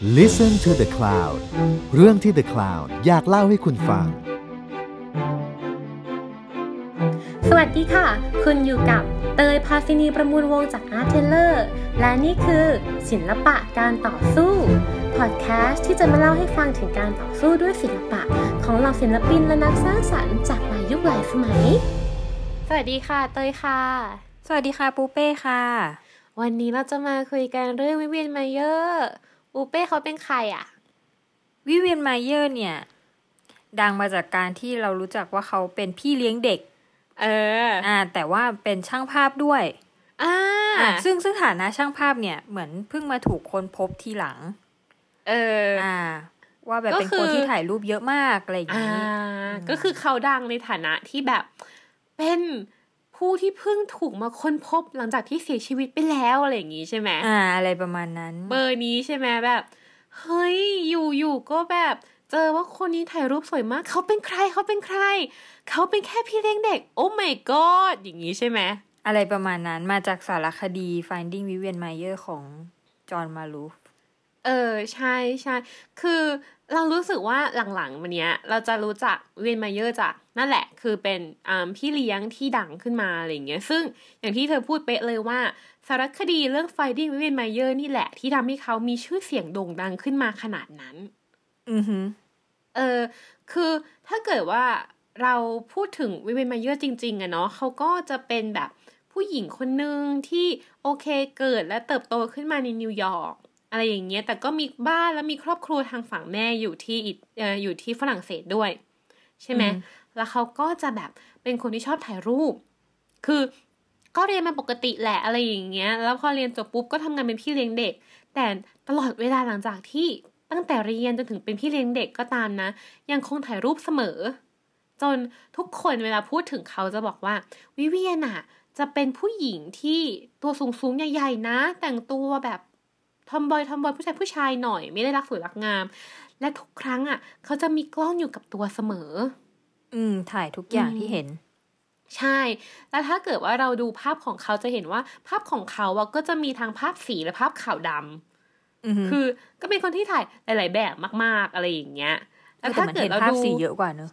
Listen to the Cloud เรื่องที่ The Cloud อยากเล่าให้คุณฟัง สวัสดีค่ะ คุณอยู่กับเตยพาซินีประมูลวงจาก Art t a i l o r และนี่คือศิลปะการต่อสู้พอดแคสต์ที่จะมาเล่าให้ฟังถึงการต่อสู้ด้วยศิลปะ ของเหล่าศิลปินและนักสร้างสรรค์จากหลายยุคหลายสมัย สวัสดีค่ะเตยค่ะ สวัสดีค่ะปูเป้ค่ะ วันนี้เราจะมาคุยกันเรื่องวิเวียนมาเยอร์ ปูเป้เขาเป็นใครอะวิเวียนมาเยอร์เนี่ย ดังมาจากการที่เรารู้จักว่าเขาเป็นพี่เลี้ยงเด็ก เออ อ่า แต่ว่าเป็นช่างภาพด้วย อ่าอ่าซึ่งซึ่งฐานะช่างภาพเนี่ยเหมือนเพิ่งมาถูกค้นพบทีหลัง เออ อ่า ว่าแบบก็เป็นคือคนที่ถ่ายรูปเยอะมากอะไรอย่างอ่านี้ ก็คือเขาดังในฐานะที่แบบเป็น ผู้ที่เพิ่งถูกมาค้นพบหลังจากที่เสียชีวิตไปแล้วอะไรอย่างงี้ใช่ไหมอ่า อะไรประมาณนั้น เบอร์นี้ใช่ไหมแบบ เฮ้ยอยู่อยู่ก็แบบ เจอว่าคนนี้ถ่ายรูปสวยมาก เขาเป็นใครเขาเป็นใคร เขาเป็นแค่พี่เลี้ยงเด็ก โอ้ my god อย่างนี้ใช่ไหมอะไรประมาณนั้นมาจากสารคดี Finding Vivian Mayer ของจอห์นมาลูฟเออ ใช่ใช่คือ เรารู้สึกว่าหลังๆวันเนี้ยเราจะรู้จัก Vivian Maier จากนั่นแหละ คือเป็นอ่าพี่เลี้ยงที่ดังขึ้นมาอะไรอย่างเงี้ยซึ่งอย่างที่เธอพูดเป๊ะเลยว่าสารคดีเรื่อง Finding Vivian Maier นี่แหละ ที่ทำให้เขามีชื่อเสียงโด่งดังขึ้นมาขนาดนั้น อือหือเออคือถ้าเกิดว่าเราพูดถึง Vivian Maier จริงๆอะเนาะเขาก็จะเป็นแบบผู้หญิงคนหนึ่งที่โอเคเกิดและเติบโตขึ้นมาในนิวยอร์ก อะไรอย่างเงี้ย แต่ก็มีบ้านและมีครอบครัวทางฝั่งแม่อยู่ที่อิตเอ่ออยู่ที่ฝรั่งเศสด้วย ใช่ไหมอืมแล้วเขาก็จะแบบเป็นคนที่ชอบถ่ายรูป คือก็เรียนมาปกติแหละอะไรอย่างเงี้ย แล้วพอเรียนจบปุ๊บก็ทำงานเป็นพี่เลี้ยงเด็ก แต่ตลอดเวลาหลังจากที่ตั้งแต่เรียนจนถึงเป็นพี่เลี้ยงเด็กก็ตามนะ ยังคงถ่ายรูปเสมอ จนทุกคนเวลาพูดถึงเขาจะบอกว่า วิเวียนอะจะเป็นผู้หญิงที่ตัวสูงสูงๆใหญ่ๆนะ แต่งตัวแบบ ทอมบอยทอมบอยผู้ชายผู้ชายหน่อย ไม่ได้รักสวยรักงาม และทุกครั้งอะเขาจะมีกล้องอยู่กับตัวเสมอ อืม ถ่ายทุกอย่างอืมที่เห็น ใช่ แล้วถ้าเกิดว่าเราดูภาพของเขาจะเห็นว่า ภาพของเขาอะก็จะมีทั้งภาพสีและภาพขาวดำอือหือคือก็เป็นคนที่ถ่ายหลาย ๆ แบบมาก ๆ อะไรอย่างเงี้ยแล้วแต่ถ้ามันเกิดเห็นเราภาพดูสีเยอะกว่าเนอะ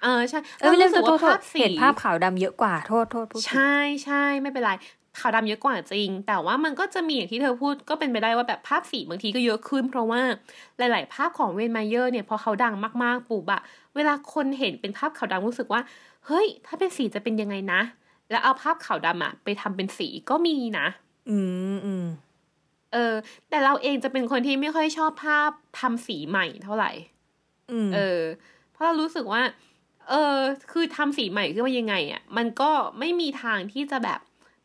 เออใช่เออไม่เราเล่นรู้สึกโทษว่าโทษภาพสีเห็นภาพขาวดำเยอะกว่าโทษโทษพูดผิดใช่ใช่ไม่เป็นไร ขาวดำเยอะกว่าจริง แต่ว่ามันก็จะมีอย่างที่เธอพูดก็เป็นไปได้ว่าแบบภาพสีบางทีก็เยอะขึ้น เพราะว่าหลาย ๆ ภาพของเวนมาเยอร์เนี่ยพอเขาดังมาก ๆ ปุ๊บอะเวลาคนเห็นเป็นภาพขาวดำรู้สึกว่า เฮ้ย ถ้าเป็นสีจะเป็นยังไงนะ แล้วเอาภาพขาวดำอะไปทำเป็นสีก็มีนะ อืมอืมเออ แต่เราเองจะเป็นคนที่ไม่ค่อยชอบภาพทำสีใหม่เท่าไหร่อืมเออ เพราะเรารู้สึกว่า เออ คือทำสีใหม่ขึ้นมายังไงอะ่ะมันก็ไม่มีทางที่จะแบบ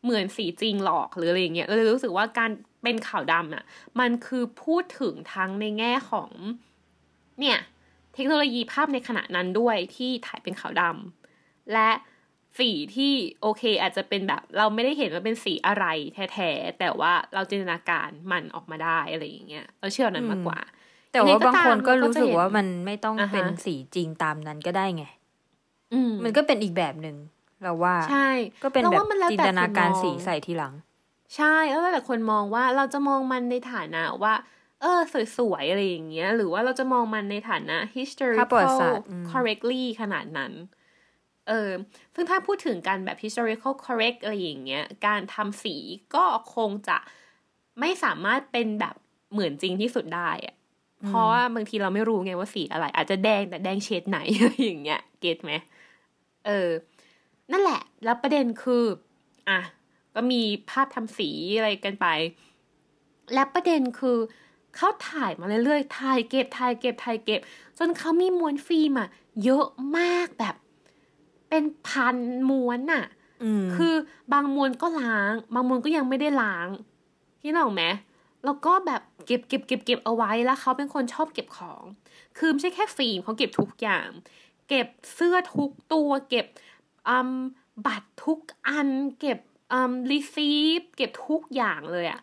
เหมือนสีจริงหรอกหรืออะไรอย่างเงี้ยเราเลยรู้สึกว่าการเป็นขาวดำอะ มันคือพูดถึงทั้งในแง่ของเนี่ยเทคโนโลยีภาพในขณะนั้นด้วยที่ถ่ายเป็นขาวดำและสีที่โอเคอาจจะเป็นแบบ เราไม่ได้เห็นว่าเป็นสีอะไรแท้ๆแต่ว่าเราจินตนาการมันออกมาได้อะไรอย่างเงี้ยเราเชื่อนั้นมากกว่า แต่ว่าบางคนก็ยังไงก็ตามรู้สึกเราก็จะเห็นว่ามันไม่ต้องอ่าฮะเป็นสีจริงตามนั้นก็ได้ไงอืมมันก็เป็นอีกแบบหนึ่ง เราว่าใช่ก็เป็นราแบบว่ามัแล้วจินแต่ตนาการคนมองสีใส่ทีหลัง ใช่แล้วแต่คนมองว่าเราจะมองมันในฐานะว่า เออ สวยๆอะไรอย่างเงี้ย หรือว่าเราจะมองมันในฐานะภาพประวัติ historical ศาสตร์อืม correctly ขนาดนั้น เออซึ่งถ้าพูดถึงการแบบ historical correct อะไรอย่างเงี้ย การทำสีก็คงจะไม่สามารถเป็นแบบเหมือนจริงที่สุดได้อะเพราะว่าบางทีเราไม่รู้ไงว่าสีอะไร อาจจะแดงแต่แดงเฉดไหนอะไรอย่างเงี้ย เก็ตไหมเออ นั่นแหละ แล้วประเด็นคือ อะ ก็มีภาพทำสีอะไรกันไป และประเด็นคือเขาถ่ายมาเรื่อยๆ ถ่ายเก็บ ถ่ายเก็บ ถ่ายเก็บ จนเขามีม้วนฟิล์มอะเยอะมากแบบ เป็นพันม้วนน่ะอืมคือบางม้วนก็ล้าง บางม้วนก็ยังไม่ได้ล้างนึกออกไหมแล้วก็แบบเก็บเก็บเก็บเก็บเอาไว้แล้วเขาเป็นคนชอบเก็บของ คือไม่ใช่แค่ฟิล์มเขาเก็บทุกอย่าง เก็บเสื้อทุกตัวเก็บอืม บัตรทุกอันเก็บอืม receipt เก็บทุกอย่างเลยอะ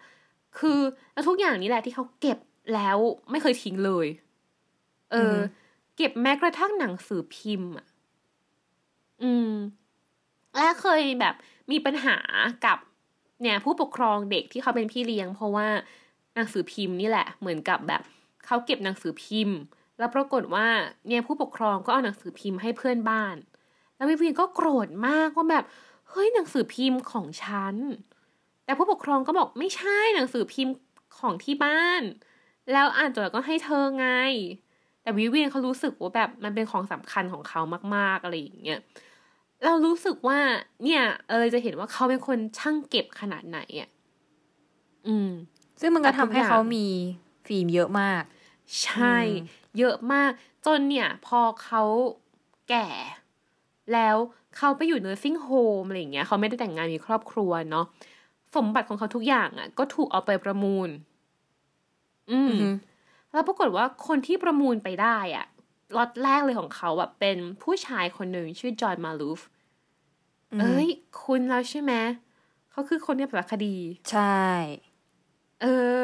คือแล้วทุกอย่างนี้แหละที่เขาเก็บแล้วไม่เคยทิ้งเลย เออออฮึเก็บแม้กระทั่งหนังสือพิมพ์อะอืม และเคยแบบมีปัญหากับเนี่ย ผู้ปกครองเด็กที่เขาเป็นพี่เลี้ยง เพราะว่าหนังสือพิมพ์นี่แหละเหมือนกับแบบเขาเก็บหนังสือพิมพ์ แล้วปรากฏว่าเนี่ยผู้ปกครองก็เอาหนังสือพิมพ์ให้เพื่อนบ้าน แล้ววิวีนก็โกรธมากว่าแบบเฮ้ยหนังสือพิมพ์ของฉัน แต่ผู้ปกครองก็บอกไม่ใช่หนังสือพิมพ์ของที่บ้าน แล้วอ่านจดก็ให้เธอไง แต่วิวีนเขารู้สึกว่าแบบมันเป็นของสำคัญของเขามากๆอะไรอย่างเงี้ยเรารู้สึกว่าเนี่ยเออจะเห็นว่าเขาเป็นคนช่างเก็บขนาดไหนอะอืม ซึ่งมันก็ทำให้เขามีฟิล์มเยอะมาก ใช่ เยอะมาก จนเนี่ย พอเขาแก่ แล้วเขาไปอยู่ nursing home อะไรอย่างเงี้ยเขาไม่ได้แต่งงานมีครอบครัวเนาะสมบัติของเขาทุกอย่างอะ่ะ ก็ถูกเอาไปประมูล อืมอือฮึแล้วปรากฏว่าคนที่ประมูลไปได้อะ่ะล็อตแรกเลยของเขาแบบเป็นผู้ชายคนหนึ่งชื่อจอห์นมาลูฟมเอ้ย คุณแล้วใช่ไหมเขาคือคนในสารคดี ใช่ เออ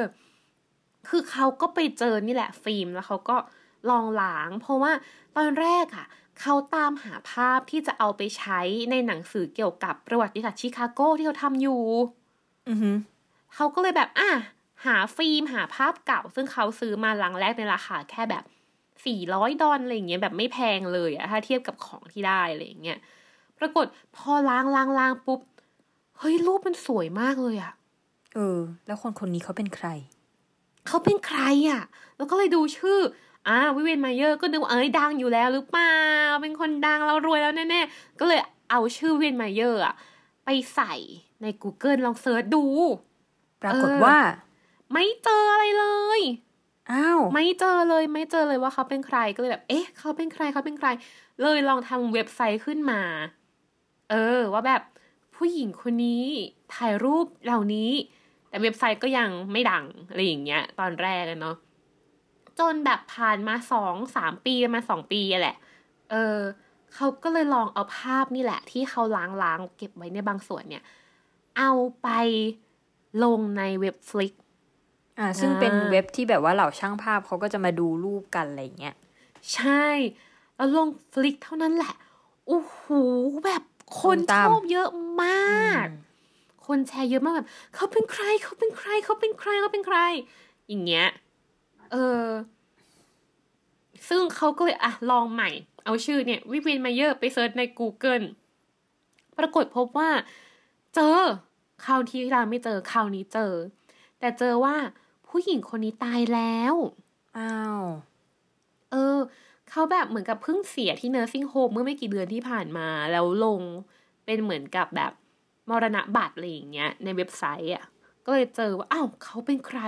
คือเขาก็ไปเจอนี่แหละฟิล์มแล้วเขาก็ลองล้าง เพราะว่าตอนแรกอะ่ะ เขาตามหาภาพที่จะเอาไปใช้ในหนังสือเกี่ยวกับประวัติศาสตร์ชิคาโกที่เขาทำอยู่อือฮึเขาก็เลยแบบอะหาฟิล์มหาภาพเก่า ซึ่งเขาซื้อมาลังแรกในราคาแค่แบบสี่ร้อยดอลอะไรอย่างเงี้ยแบบไม่แพงเลยอะถ้าเทียบกับของที่ได้อะไรอย่างเงี้ยปรากฏพอล้างล้างล้างปุ๊บเฮ้ยรูปมันสวยมากเลยอะเออ แล้วคนคนนี้เขาเป็นใคร เขาเป็นใครอะแล้วก็เลยดูชื่อ อ่า Vivian Maier ก็นึกว่าเอ้ยดังอยู่แล้วหรือเปล่าเป็นคนดังเรารวยแล้วแน่ๆก็เลยเอาชื่อ Vivian Maier อะไปใส่ใน Google ลอง search ดู ปรากฏเออว่า ไม่เจออะไรเลยอ้าวไม่เจอเลยไม่เจอเลยว่าเขาเป็นใครก็เลยแบบ เอ๊ะ เขาเป็นใครเขาเป็นใคร เลยลองทำเว็บไซต์ขึ้นมา เออ ว่าแบบผู้หญิงคนนี้ถ่ายรูปเหล่านี้ แต่เว็บไซต์ก็ยังไม่ดังอะไรอย่างเงี้ย ตอนแรกอะเนาะ จนแบบผ่านมาสองสามปีมาสองปีอะแหละ เออเขาก็เลยลองเอาภาพนี่แหละ ที่เขาล้างล้างๆเก็บไว้ในบางส่วนเนี่ย เอาไปลงในเว็บฟลิกอ่าซึ่งอ่าเป็นเว็บที่แบบว่าเหล่าช่างภาพเขาก็จะมาดูรูปกันอะไรอย่างเงี้ยใช่ แล้วลง Flickr เท่านั้นแหละโอ้โหแบบคนคนชตามชอบเยอะมาก คนแชร์เยอะมากแบบเขาเป็นใครเขาเป็นใครเขาเป็นใครเขาเป็นใคร อย่างเงี้ย เออ ซึ่งเขาก็เลยอะลองใหม่ เอาชื่อเนี่ย Vivian Maier ไป search ใน Google ปรากฏพบว่า เจอคราวที่เราไม่เจอคราวนี้เจอ แต่เจอว่าผู้หญิงคนนี้ตายแล้ว อ้าว เออ เขาแบบเหมือนกับเพิ่งเสียที่ nursing home เมื่อไม่กี่เดือนที่ผ่านมา แล้วลงเป็นเหมือนกับแบบมรณบัตรอะไรอย่างเงี้ย ในเว็บไซต์อะ ก็เลยเจอว่า อ้าว เขาเป็นใคร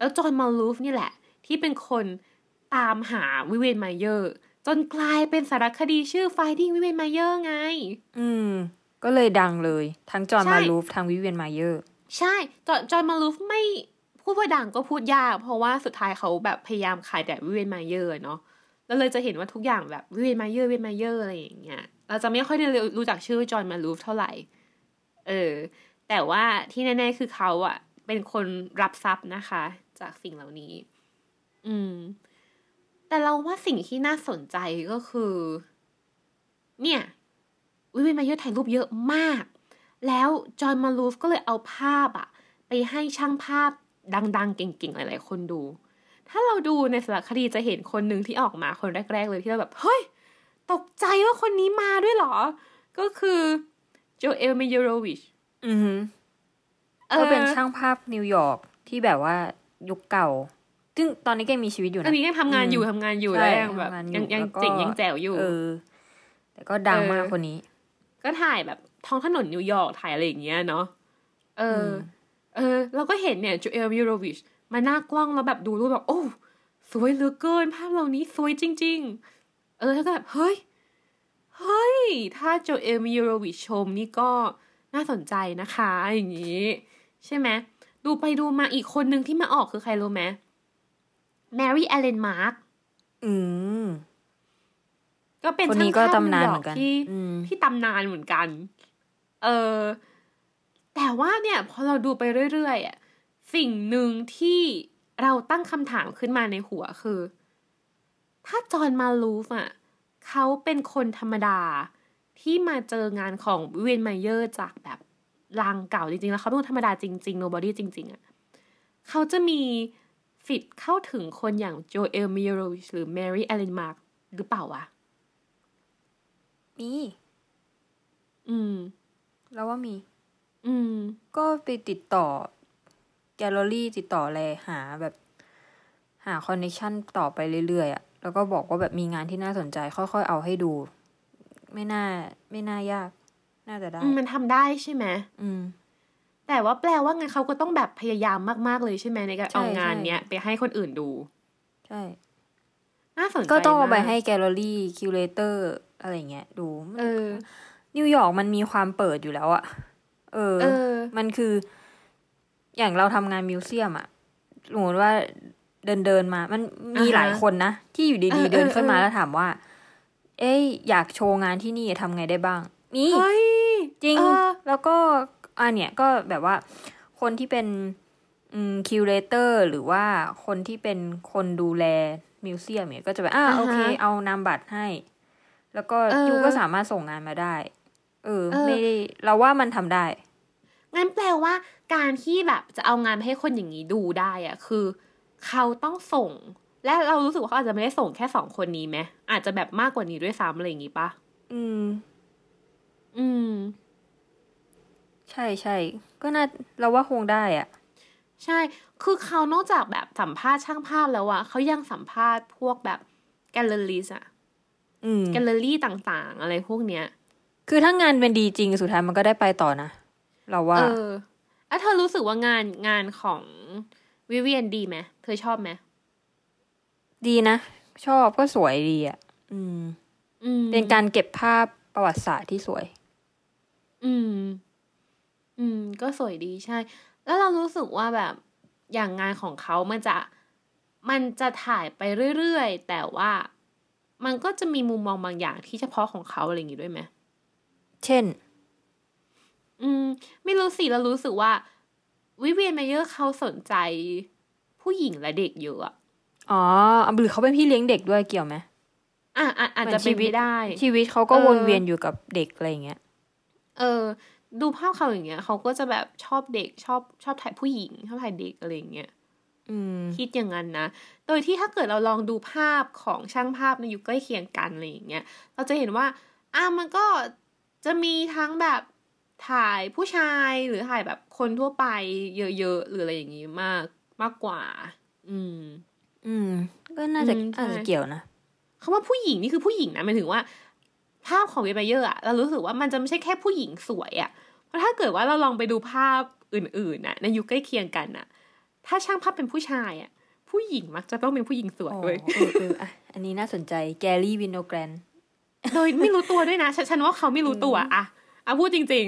แล้ว John Maloof นี่แหละ ที่เป็นคนตามหา Vivian Maier จนกลายเป็นสารคดีชื่อ Finding Vivian Maier ไง อืม ก็เลยดังเลย ทั้งจอห์นใช่ Maloof ทั้ง Vivian Maier ใช่ John John Maloof ไม่พูดว่าดังก็พูดยาก เพราะว่าสุดท้ายเขาแบบพยายามขายแต่ Vivian Maier เนาะแล้วเลยจะเห็นว่าทุกอย่างแบบ Vivian Maier Vivian Maier อะไรอย่างเงี้ยเราจะไม่ค่อยได้รู้จักชื่อ John Maloof เท่าไหร่ เออ แต่ว่าที่แน่ๆคือเขาอะเป็นคนรับทรัพย์นะคะ จากสิ่งเหล่านี้ อืม แต่เราว่าสิ่งที่น่าสนใจก็คือ เนี่ยวิเวนมาเยอร์ถ่ายรูปเยอะมาก แล้วจอห์นมาลูฟก็เลยเอาภาพอะไปให้ช่างภาพดังๆ เก่งๆ หลายๆ คนดู ถ้าเราดูในสารคดีจะเห็นคนหนึ่งที่ออกมาคนแรก ๆ เลยที่เราแบบ เฮ้ย ตกใจว่าคนนี้มาด้วยเหรอ ก็คือโจเอลเมยโรวิช อือหือก็เป็นช่างภาพนิวยอร์กที่แบบว่า ยุคเก่า ซึ่งตอนนี้แกมีชีวิตอยู่ตอนะนนี้ยังทำงานอยู่อืมทำงานอยู่ใช่แล้วยังแบบทำงานอยู่ยังยังแล้วก็เจ๋งยังแจ๋วอยู่เออแต่ก็ดังเออมากคนนี้ ก็ถ่ายแบบท้องถนนนิวยอร์กถ่ายอะไรอย่างเงี้ยเนาะเอออมเออ เราก็เห็นเนี่ย Joel Meyerowitz มาหน้ากล้องแล้วแบบดูรูปแบบโอ้สวยเหลือเกินภาพเหล่านี้สวยจริง ๆ เออแล้วก็แบบเฮ้ยเฮ้ย ถ้า Joel Meyerowitz ชมนี่ก็น่าสนใจนะคะ อย่างนี้ ใช่ไหม ดูไปดูมาอีกคนหนึ่งที่มาออกคือใครรู้ไหมแมรี่แอลเลนมาร์กอืม ก็เป็นคนช่านี้งก็ภาพตำนานนิวยเหอมืร์อนกันที่อืมที่ตำนานเหมือนกัน เออ แต่ว่าเนี่ย พอเราดูไปเรื่อยๆอะสิ่งหนึ่งที่เราตั้งคำถามขึ้นมาในหัวคือ ถ้าจอห์นมาลูฟอะเขาเป็นคนธรรมดาที่มาเจองานของวิเวนไมเยอร์จากแบบ ลางเก่าจริงๆ แล้วเขาเป็นคนธรรมดาจริงๆ โนบอดี้จริง ๆอะเขาจะมีสิทธิ์เข้าถึงคนอย่าง Joel Meyerowitz หรือ Mary Ellen Mark หรือเปล่าวะ มี อืม แล้วว่ามี อืม ก็ไปติดต่อ แกลเลอรี่ติดต่ออะไรหาแบบ หา connection ต่อไปเรื่อยๆอะ่ะ แล้วก็บอกว่าแบบมีงานที่น่าสนใจ ค่อยๆเอาให้ดู ไม่น่า ไม่น่ายาก น่าจะได้อืมมันทำได้ใช่ไหมอืม แต่ว่าแปลว่างั้นเขาก็ต้องแบบพยายามมากๆเลยใช่ไหมในการใช่เอางานใช่เนี้ยไปให้คนอื่นดู ใช่ น่าสนใจก็ต้องเอาไปให้แกลเลอรี่ curator อะไรเงี้ยดู เออ นิวยอร์กมันมีความเปิดอยู่แล้วอะเออเออมันคือ อย่างเราทำงาน museum อะสมมติว่าเดินเดินๆมา มันมีอ่าฮะหลายคนนะ ที่อยู่เอดีอๆเดินขึ้นมาเออแล้วถามว่า เอ้ยอยากโชว์งานที่นี่ทำไงได้บ้าง มีเฮ้ย จริงเออแล้วก็อันเนี้ยก็แบบว่าคนที่เป็นอืม curator หรือว่าคนที่เป็นคนดูแล museum เนี่ยก็จะแบบอ่าอ่าฮะโอเค เอานามบัตรให้ แล้วก็เออ you ก็สามารถส่งงานมาได้ เออเออไม่ได้เราว่ามันทำได้ งั้นแปลว่า การที่แบบจะเอางานมาให้คนอย่างนี้ดูได้อะคือ เขาต้องส่ง และเรารู้สึกว่าเขาอาจจะไม่ได้ส่งแค่สองคนนี้ไหมอาจจะแบบมากกว่านี้ด้วยซ้ำอะไรอย่างงี้ปะอืม อืม ใช่ใช่ก็น่าเราว่าคงได้อะ ใช่ คือเขานอกจากแบบสัมภาษณ์ช่างภาพแล้วอะเขายังสัมภาษณ์พวกแบบแกลเลอรี่อะอืมแกลเลอรี่ต่างๆ อะไรพวกเนี้ย คือถ้างานเป็นดีจริงสุดท้ายมันก็ได้ไปต่อนะ เราว่า เออแล้วเธอรู้สึกว่างานงานของวิเวียนดีไหมเธอชอบไหมดีนะ ชอบก็สวยดีอะอืมอืม เป็นการเก็บภาพประวัติศาสตร์ที่สวย อืม อืม ก็สวยดีใช่ แล้วเรารู้สึกว่าแบบอย่างงานของเขามันจะมันจะถ่ายไปเรื่อยๆ แต่ว่ามันก็จะมีมุมมองบางอย่างที่เฉพาะของเขาอะไรอย่างงี้ด้วยไหม เช่น อืม ไม่รู้สิเรารู้สึกว่า วิเวียนมาเยอร์เขาสนใจ ผู้หญิงและเด็กเยอะอะอ๋อหรือเขาเป็นพี่เลี้ยงเด็กด้วยเกี่ยวไหมอะอะอาจจะเหมือนชีเป็นวิไปตได้ ชีวิตเขาก็เออวนเวียนอยู่กับเด็กอะไรอย่างเงี้ย เออ ดูภาพเขาอย่างเงี้ยเขาก็จะแบบชอบเด็กชอบชอบถ่ายผู้หญิงชอบถ่ายเด็กอะไรอย่างเงี้ยอืมคิดอย่างนั้นนะ โดยที่ถ้าเกิดเราลองดูภาพของช่างภาพในยุคใกล้เคียงกันอะไรอย่างเงี้ย เราจะเห็นว่าอะมันก็จะมีทั้งแบบถ่ายผู้ชายหรือถ่ายแบบคนทั่วไปเยอะๆหรืออะไรอย่างงี้มากมากกว่า อืม อืม ก็น่าจะอืมใช่น่าจะเกี่ยวนะคำว่าผู้หญิงนี่คือผู้หญิงนะหมายถึงว่า ภาพของเวบเยอร์อะเรารู้สึกว่ามันจะไม่ใช่แค่ผู้หญิงสวยอะเพราะถ้าเกิดว่าเราลองไปดูภาพอื่นๆน่ะในยุคใกล้เคียงกันน่ะ ถ้าช่างภาพเป็นผู้ชายอะผู้หญิงมักจะต้องเป็นผู้หญิงสวยอ๋อเว้ยเออเอออะอันนี้น่าสนใจแกรี่วิโนแกรนด์โดยไม่รู้ตัวด้วยนะฉันฉันว่าเขาไม่รู้ตัวอะอะพูดจริง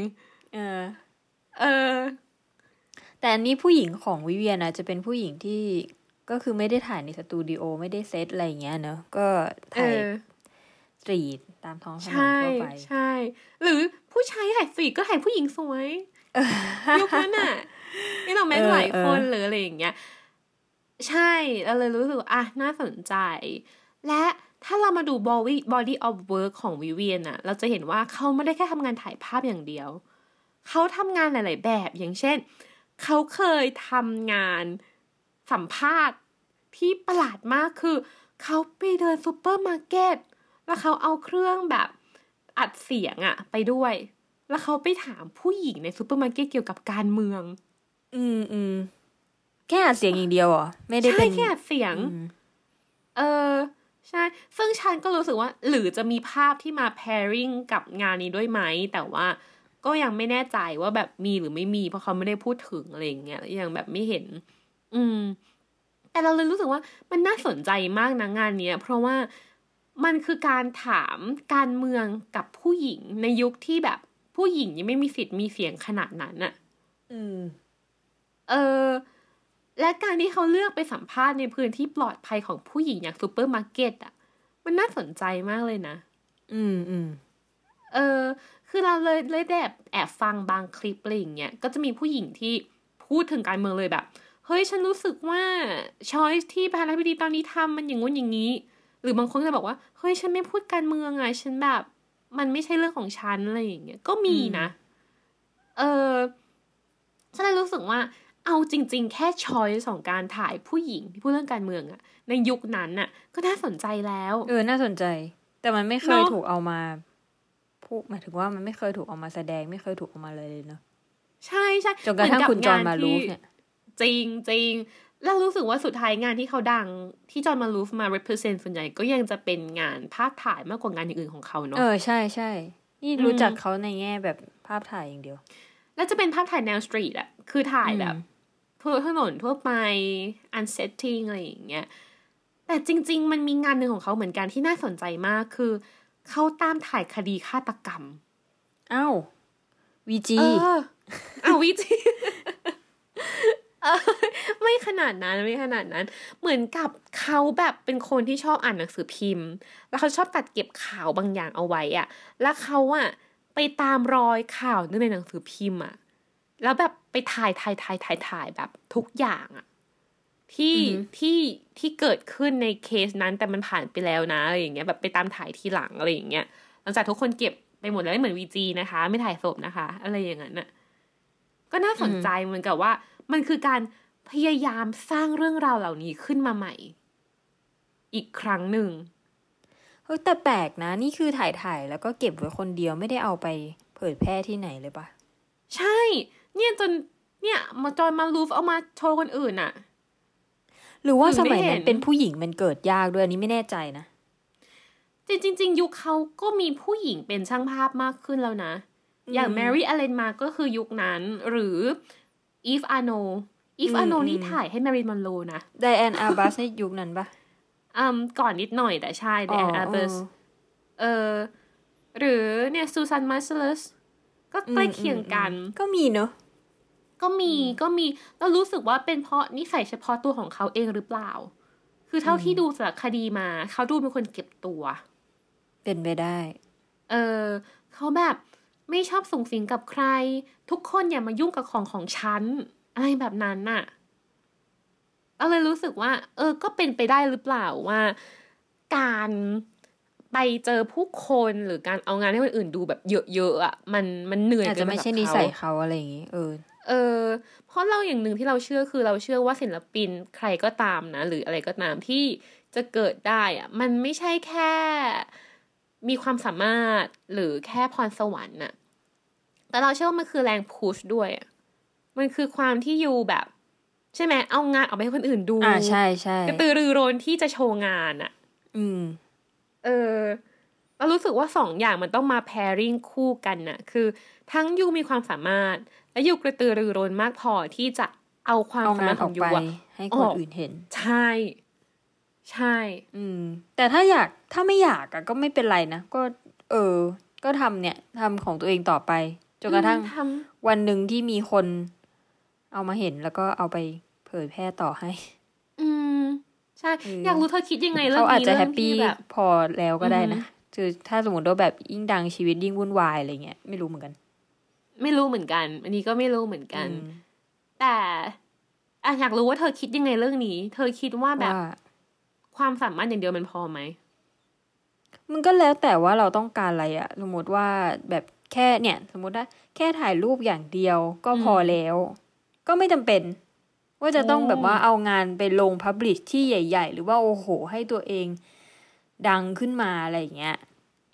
เออๆเออ แต่อันนี้ผู้หญิงของวิเวียนนะจะเป็นผู้หญิงที่ก็คือไม่ได้ถ่ายในสตูดิโอไม่ได้เซตอะไรอย่างเงี้ยเนอะก็เอถ่าย street ตามท้องถนนใช่ทั่วไป ใช่ หรือผู้ชายถ่ายสีก็ถ่ายผู้หญิงสวยยุคนั้นน่ะนี่เราแม้เออหลายคนเออหรืออะไรอย่างเงี้ย ใช่เราเลยรู้สึกว่าอะน่าสนใจ และถ้าเรามาดู body body of work ของวิเวียนอะเราจะเห็นว่าเขาไม่ได้แค่ทำงานถ่ายภาพอย่างเดียว เขาทำงานหลาย ๆ แบบอย่างเช่น เขาเคยทำงานสัมภาษณ์ที่ประหลาดมากคือ เขาไปเดินซูเปอร์มาร์เก็ต แล้วเขาเอาเครื่องแบบอัดเสียงอะไปด้วย แล้วเขาไปถามผู้หญิงในซูเปอร์มาร์เก็ตเกี่ยวกับการเมือง อืมอืมแค่อัดเสียงอย่างเดียวเหรอไม่ได้ใช่เป็นแค่อัดเสียงอืมเออใช่ ซึ่งฉันก็รู้สึกว่า หรือจะมีภาพที่มา pairing กับงานนี้ด้วยไหม แต่ว่าก็ยังไม่แน่ใจว่าแบบมีหรือไม่มี เพราะเขาไม่ได้พูดถึงอะไรอย่างเงี้ย ยังแบบไม่เห็น อืม แต่เราเลยรู้สึกว่ามันน่าสนใจมากนะงานเนี้ย เพราะว่า มันคือการถามการเมืองกับผู้หญิงในยุคที่แบบผู้หญิงยังไม่มีสิทธิ์มีเสียงขนาดนั้นอะอืม เออ และการที่เขาเลือกไปสัมภาษณ์ในพื้นที่ปลอดภัยของผู้หญิงอย่างซูเปอร์มาร์เก็ตอะมันน่าสนใจมากเลยนะ อืมอืมเออ คือเราเลยเลยได้แอบแอบฟังบางคลิปอะไรอย่างเงี้ย ก็จะมีผู้หญิงที่พูดถึงการเมืองเลยแบบ เฮ้ย ฉันรู้สึกว่า choice ที่ประธานาธิบดีตอนนี้ทำมันอย่างงู้นอย่างนี้ หรือบางคนก็จะบอกว่าเฮ้ยฉันไม่พูดการเมืองไงฉันแบบ มันไม่ใช่เรื่องของฉันอะไรอย่างเงี้ยก็มีนะ เออฉันเลยรู้สึกว่า เอาจริง ๆ แค่ช้อยส์ของการถ่ายผู้หญิงที่พูดเรื่องการเมืองอะในยุคนั้นน่ะ ก็น่าสนใจแล้ว เออน่าสนใจ แต่มันไม่เคยเนอะถูกเอามาพูดหมายถึงว่ามันไม่เคยถูกเอามาแสดง ไม่เคยถูกเอามาเลยเลยเนาะใช่ใช่จนกระทั่งเหคุณจอห์นบมารูฟที่เนี่ยจริงจริง แล้วรู้สึกว่าสุดท้ายงานที่เขาดังที่จอห์นมารูฟมา represent ส่วนใหญ่ก็ยังจะเป็นงานภาพถ่ายมากกว่างานอย่างอื่นของเขาเนาะเออใช่ใช่นี่รู้จักเขาในแง่แบบภาพถ่ายอย่างเดียว แล้วจะเป็นภาพถ่ายแนวสตรีทอะคือถ่ายแบบอืมทั่วถนนทั่วไป unsetting อะไรอย่างเงี้ยแต่จริง ๆ มันมีงานหนึ่งของเขาเหมือนกันที่น่าสนใจมากคือ เขาตามถ่ายคดีฆาตกรรมอ้าววีจีเออเอาวิจี เออไม่ขนาดนั้นไม่ขนาดนั้น เหมือนกับเขาแบบเป็นคนที่ชอบอ่านหนังสือพิมพ์ แล้วเขาชอบตัดเก็บข่าวบางอย่างเอาไว้อะแล้วเขาอะไปตามรอยข่าวนึงในหนังสือพิมพ์อะแล้วแบบไปถ่ายถ่ายถ่ายถ่ายถ่ายแบบทุกอย่างอะที่ที่ที่เกิดขึ้นในเคสนั้นแต่มันผ่านไปแล้วนะอะไรอย่างเงี้ยแบบไปตามถ่ายทีหลังอะไรอย่างเงี้ยหลังจากทุกคนเก็บไปหมดแล้วไม่เหมือนวีจีนะคะ ไม่ถ่ายศพนะคะ อะไรอย่างนั้นน่ะก็น่าสนใจเหมือนกับว่า มันคือการพยายามสร้างเรื่องราวเหล่านี้ขึ้นมาใหม่ อีกครั้งหนึ่งเฮ้ยแต่แปลกนะ นี่คือถ่ายถ่ายแล้วก็เก็บไว้คนเดียวไม่ได้เอาไปเผยแพร่ที่ไหนเลยปะใช่ เนี่ยจนเนี่ย มาจอยมาลูฟเอามาโชว์คนอื่นอะหรือว่าถึสงได้มัยนั้เห็นนเป็นผู้หญิงมันเกิดยากด้วยอันนี้ไม่แน่ใจนะจริงจริงๆยุคเขาก็มีผู้หญิงเป็นช่างภาพมากขึ้นแล้วนะ อย่างอืมแมรี่เอลเลนมาร์กก็คือยุคนั้น หรือ อีฟอาร์โนลด์อีฟอืมอาร์โนลด์อืมนี่ถ่ายให้มาริลีนมอนโรนะไดแอนอาร์บัสในยุคนั้นปะอืมก่อนนิดหน่อยแต่ใช่แต่แอนอาร์บัสเออหรือเนี่ยซูซานไมเซลาสก็ใกล้เคียงกัน ก็มีเนอะก็มีก็มีแล้วรู้สึกว่าเป็นเพราะนิสัยเฉพาะตัวของเขาเองหรือเปล่า คือเท่าที่ดูสารคดีมา เขาดูเป็นคนเก็บตัว เป็นไปได้ เออเขาแบบ ไม่ชอบสูงสิงกับใคร ทุกคนอย่ามายุ่งกับของของฉัน อะไรแบบนั้นน่ะเราเลยรู้สึกว่า เออ ก็เป็นไปได้หรือเปล่าว่า การไปเจอผู้คนหรือการเอางานให้คนอื่นดูแบบเยอะๆอะมันมันเหนื่อยอาจจะไม่ใช่ปนิกับเขาสัยเขาอะไรอย่างงี้เออ เออ เพราะเราอย่างหนึ่งที่เราเชื่อคือเราเชื่อว่าศิลปินใครก็ตามนะ หรืออะไรก็ตามที่จะเกิดได้อะมันไม่ใช่แค่มีความสามารถหรือแค่พรสวรรค์น่ะ แต่เราเชื่อว่ามันคือแรงพุชด้วยอะมันคือความที่อยู่แบบ ใช่ไหมเอางานออกไปให้คนอื่นดูอ่าใช่ใช่กระตือรือร้นที่จะโชว์งานอะอืม เออเรารู้สึกว่าสองอย่างมันต้องมา pairing คู่กันน่ะ คือทั้งยูมีความสามารถ และยูกระตือรือร้นมากพอที่จะเอาความเอาสามางารนถอขออกงยูไปอะให้อคนอกอื่นเห็น ใช่ ใช่ อืม แต่ถ้าอยากถ้าไม่อยากอะก็ไม่เป็นไรนะก็ เออ ก็ทำเนี่ยทำของตัวเองต่อไป จนกระทั่งทวันหนึ่งที่มีคนเอามาเห็นแล้วก็เอาไปเผยแพร่ต่อให้ำอืม ใช่เอออยากรู้เธอคิดยังไงเรื่อเขางอาจนี้จะเรื่แฮองปปี้ที่แบบพอแล้วก็ได้อือฮึนะคือถ้าสมมติว่าแบบยิ่งดังชีวิตยิ่งวุ่นวายอะไรเงี้ยไม่รู้เหมือนกัน ไม่รู้เหมือนกัน อันนี้ก็ไม่รู้เหมือนกันอืมแต่อะอยากรู้ว่าเธอคิดยังไงเรื่องนี้ เธอคิดว่าแบบว่าความสามารถอย่างเดียวมันพอไหม มันก็แล้วแต่ว่าเราต้องการอะไรอะสมมติว่าแบบ แค่เนี่ย สมมติว่าแค่ถ่ายรูปอย่างเดียวก็พอแล้ว ก็ไม่จำเป็น ว่าจะต้องโอ้แบบว่าเอางานไปลงพับลิชที่ใหญ่ ๆ หรือว่าโอ้โห ให้ตัวเองดังขึ้นมาอะไรอย่างเงี้ย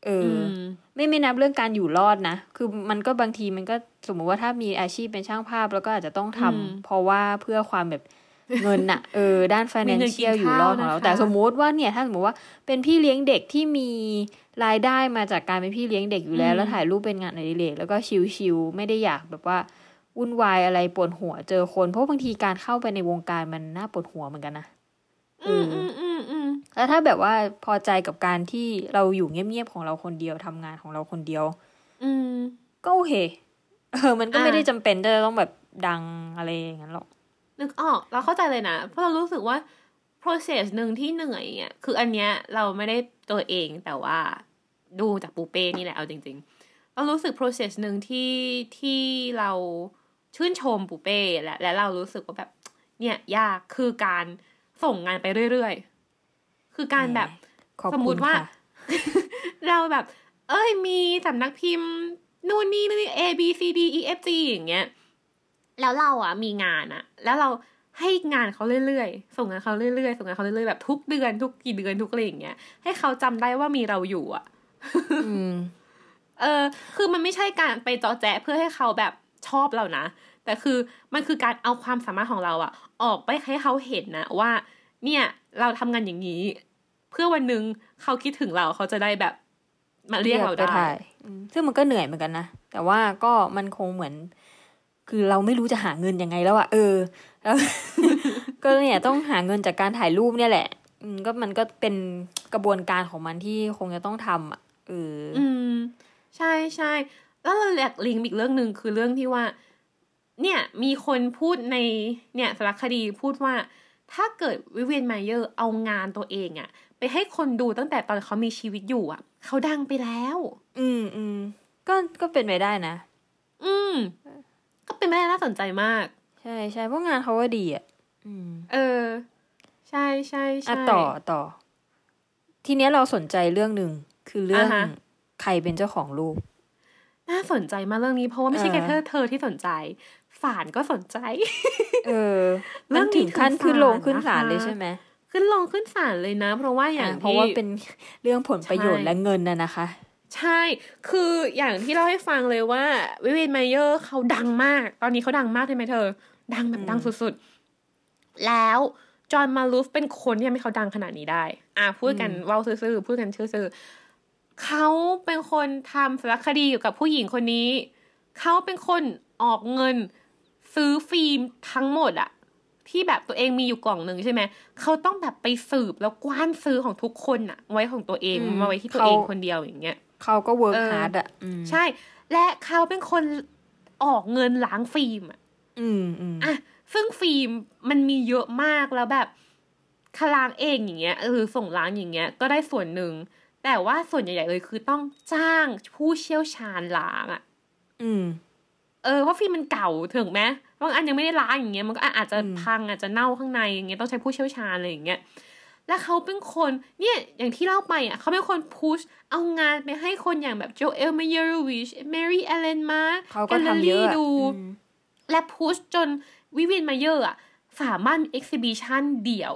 เอออมไม่ไม่นับเรื่องการอยู่รอดนะ คือมันก็บางทีมันก็สมมุติว่าถ้ามีอาชีพเป็นช่างภาพ แล้วก็อาจจะต้องทำอืมเพราะว่าเพื่อความแบบ เงินน่ะเออด้านมีเงินกิน financial อยู่รอดของเราข้าวนะคะแต่สมมุติว่าเนี่ยถ้าสมมติว่าเป็นพี่เลี้ยงเด็กที่มีรายได้มาจากการเป็นพี่เลี้ยงเด็กอยู่แล้ว แล้วถ่ายรูปเป็นงานอดิเรกแล้วก็ชิลๆไม่ได้อยากแบบว่าวุ่นวายอะไรปวดหัวเจอคน เพราะบางทีการเข้าไปในวงการมันน่าปวดหัวเหมือนกันนะอืมอืมอืมอืมแล้วถ้าแบบว่าพอใจกับการที่เราอยู่เงียบๆของเราคนเดียวทำงานของเราคนเดียว อืมก็โอเคเออมันก็อ่าไม่ได้จำเป็นจะต้องแบบดังอะไรอย่างนั้นหรอก นึกออก เราเข้าใจเลยนะ เพราะเรารู้สึกว่า process หนึ่งที่เหนื่อยอะคืออันเนี้ยเราไม่ได้ตัวเองแต่ว่าดูจากปูเป้นี่แหละเอาจริง ๆ เรารู้สึก process หนึ่งที่ที่เราชื่นชมปูเป้และและเรารู้สึกว่าแบบเนี่ยยากคือการส่งงานไปเรื่อยๆ คือการแบบขอบสมมุคุติณว่าค่ะเราแบบ เอ้ยมีสำนักพิมพ์ นู่นนี่นี่ A B C D E F G อย่างเงี้ย แล้วเราอะมีงานอะ แล้วเราให้งานเขาเรื่อยๆ ส่งงานเขาเรื่อยๆ ส่งงานเขาเรื่อยๆ แบบทุกเดือนทุกกี่เดือนทุกอะไรอย่างเงี้ย ให้เขาจำได้ว่ามีเราอยู่อะอืมเออ คือมันไม่ใช่การไปจอแจเพื่อให้เขาแบบชอบเรานะ แต่คือมันคือการเอาความสามารถของเราอะออกไปให้เขาเห็นนะว่า เนี่ยเราทำงานอย่างนี้ เพื่อวันหนึ่งเขาคิดถึงเราเขาจะได้แบบมาเรียกเราไปได้ถ่ายอืมซึ่งมันก็เหนื่อยเหมือนกันนะ แต่ว่าก็มันคงเหมือน คือเราไม่รู้จะหาเงินยังไงแล้วอะเออแล้วก็เนี่ยต้องหาเงินจากการถ่ายรูปเนี่ยแหละอืมก็มันก็เป็นกระบวนการของมันที่คงจะต้องทำอะเออออืม ใช่ใช่แล้วเราอยากลิงก์อีกเรื่องหนึ่งคือเรื่องที่ว่า เนี่ยมีคนพูดในเนี่ยสารคดีพูดว่า ถ้าเกิดวิเวียนไมเยอร์เอางานตัวเองอะไปให้คนดูตั้งแต่ตอนเขามีชีวิตอยู่อะเขาดังไปแล้ว อืมอืมก็ก็เป็นไปได้นะ อืมก็ เป็นไปได้น่าสนใจมาก ใช่ใช่เพราะงานเขาว่าดีอะอืมเออ ใช่ใช่ใช่อะต่อต่อ ทีเนี้ยเราสนใจเรื่องหนึ่งคือเรื่องอ่าฮะใครเป็นเจ้าของรูป น่าสนใจมากเรื่องนี้เพราะว่าไม่ใช่เออแค่เธอเธอที่สนใจฝานก็สนใจ เออเรื่มัอนงนี้ถึงขั้นถึงขึ้นลงศาลขึ้นศาลนะคะเลยใช่ไหมขึ้นลงขึ้นศาลเลยนะ เพราะว่าอย่างอะเพราะที่ว่าเป็นเรื่องผลประโยชน์ใช่และเงินน่ะนะคะ ใช่ คืออย่างที่เล่าให้ฟังเลยว่าวิเวนไมเยอร์เขาดังมาก ตอนนี้เขาดังมากใช่ไหมเธอ ดังแบบอืมดังสุดๆ แล้วจอห์นมาลูฟเป็นคนที่ทำให้เขาดังขนาดนี้ได้ อะพูดกันเว่าซื่อๆ พูดกันซื่อๆเขาเป็นคนทำสารคดีเกี่ยวกับผู้หญิงคนนี้ เขาเป็นคนออกเงินซื้อฟิล์มทั้งหมดอะที่แบบตัวเองมีอยู่กล่องหนึ่งใช่ไหม เขาต้องแบบไปสืบแล้วกว้านซื้อของทุกคนอะไว้ของตัวเองอืมมาไว้ที่ตัวเขาเองคนเดียวอย่างเงี้ย เขาก็ work เออ hard อะอืมใช่ และเขาเป็นคนออกเงินล้างฟิล์มอะอืมอืมอะซึ่งฟิล์มมันมีเยอะมากแล้วแบบคล้างเองอย่างเงี้ยเออส่งล้างอย่างเงี้ย ก็ได้ส่วนหนึ่ง แต่ว่าส่วนใหญ่ๆเลยคือต้องจ้างผู้เชี่ยวชาญล้างอะอืม เออเพราะฟิล์มมันเก่าถึงไหมบางอันยังไม่ได้ล้างอย่างเงี้ยมันก็อาจจะอืมพังอาจจะเน่าข้างในอย่างเงี้ยต้องใช้ผู้เชี่ยวชาญอะไรอย่างเงี้ย แล้วเขาเป็นคนเนี่ยอย่างที่เล่าไปอะเขาเป็นคนพุชเอางานไปให้คนอย่างแบบโจเอลเมเยอโรวิตซ์แมรี่เอลเลนมาร์กเขาก็ทำเยอะอะดูอืมและ push จนวิเวียนมาเยอร์อะสามารถมี exhibition เดี่ยว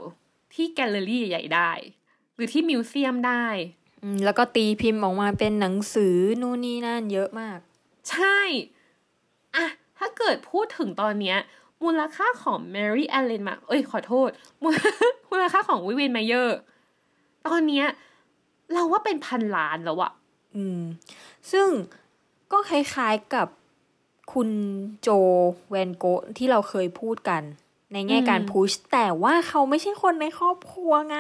ที่แกลเลอรี่ใหญ่ๆได้ หรือที่ museum ได้อืมแล้วก็ตีพิมพ์ออกมาเป็นหนังสือนู่นนี่นั่นเยอะมาก ใช่อะถ้าเกิดพูดถึงตอนเนี้ย มูลค่าของ Mary Ellen มาเอ้ยขอโทษ มูลมูลค่าของวิเวียนไมเยอร์ ตอนเนี้ย เราว่าเป็นพันล้านแล้วอะอืม ซึ่งก็คล้ายๆกับคุณโจแวนโกะที่เราเคยพูดกัน ในแง่การ push แต่ว่าเขาไม่ใช่คนในครอบครัวไง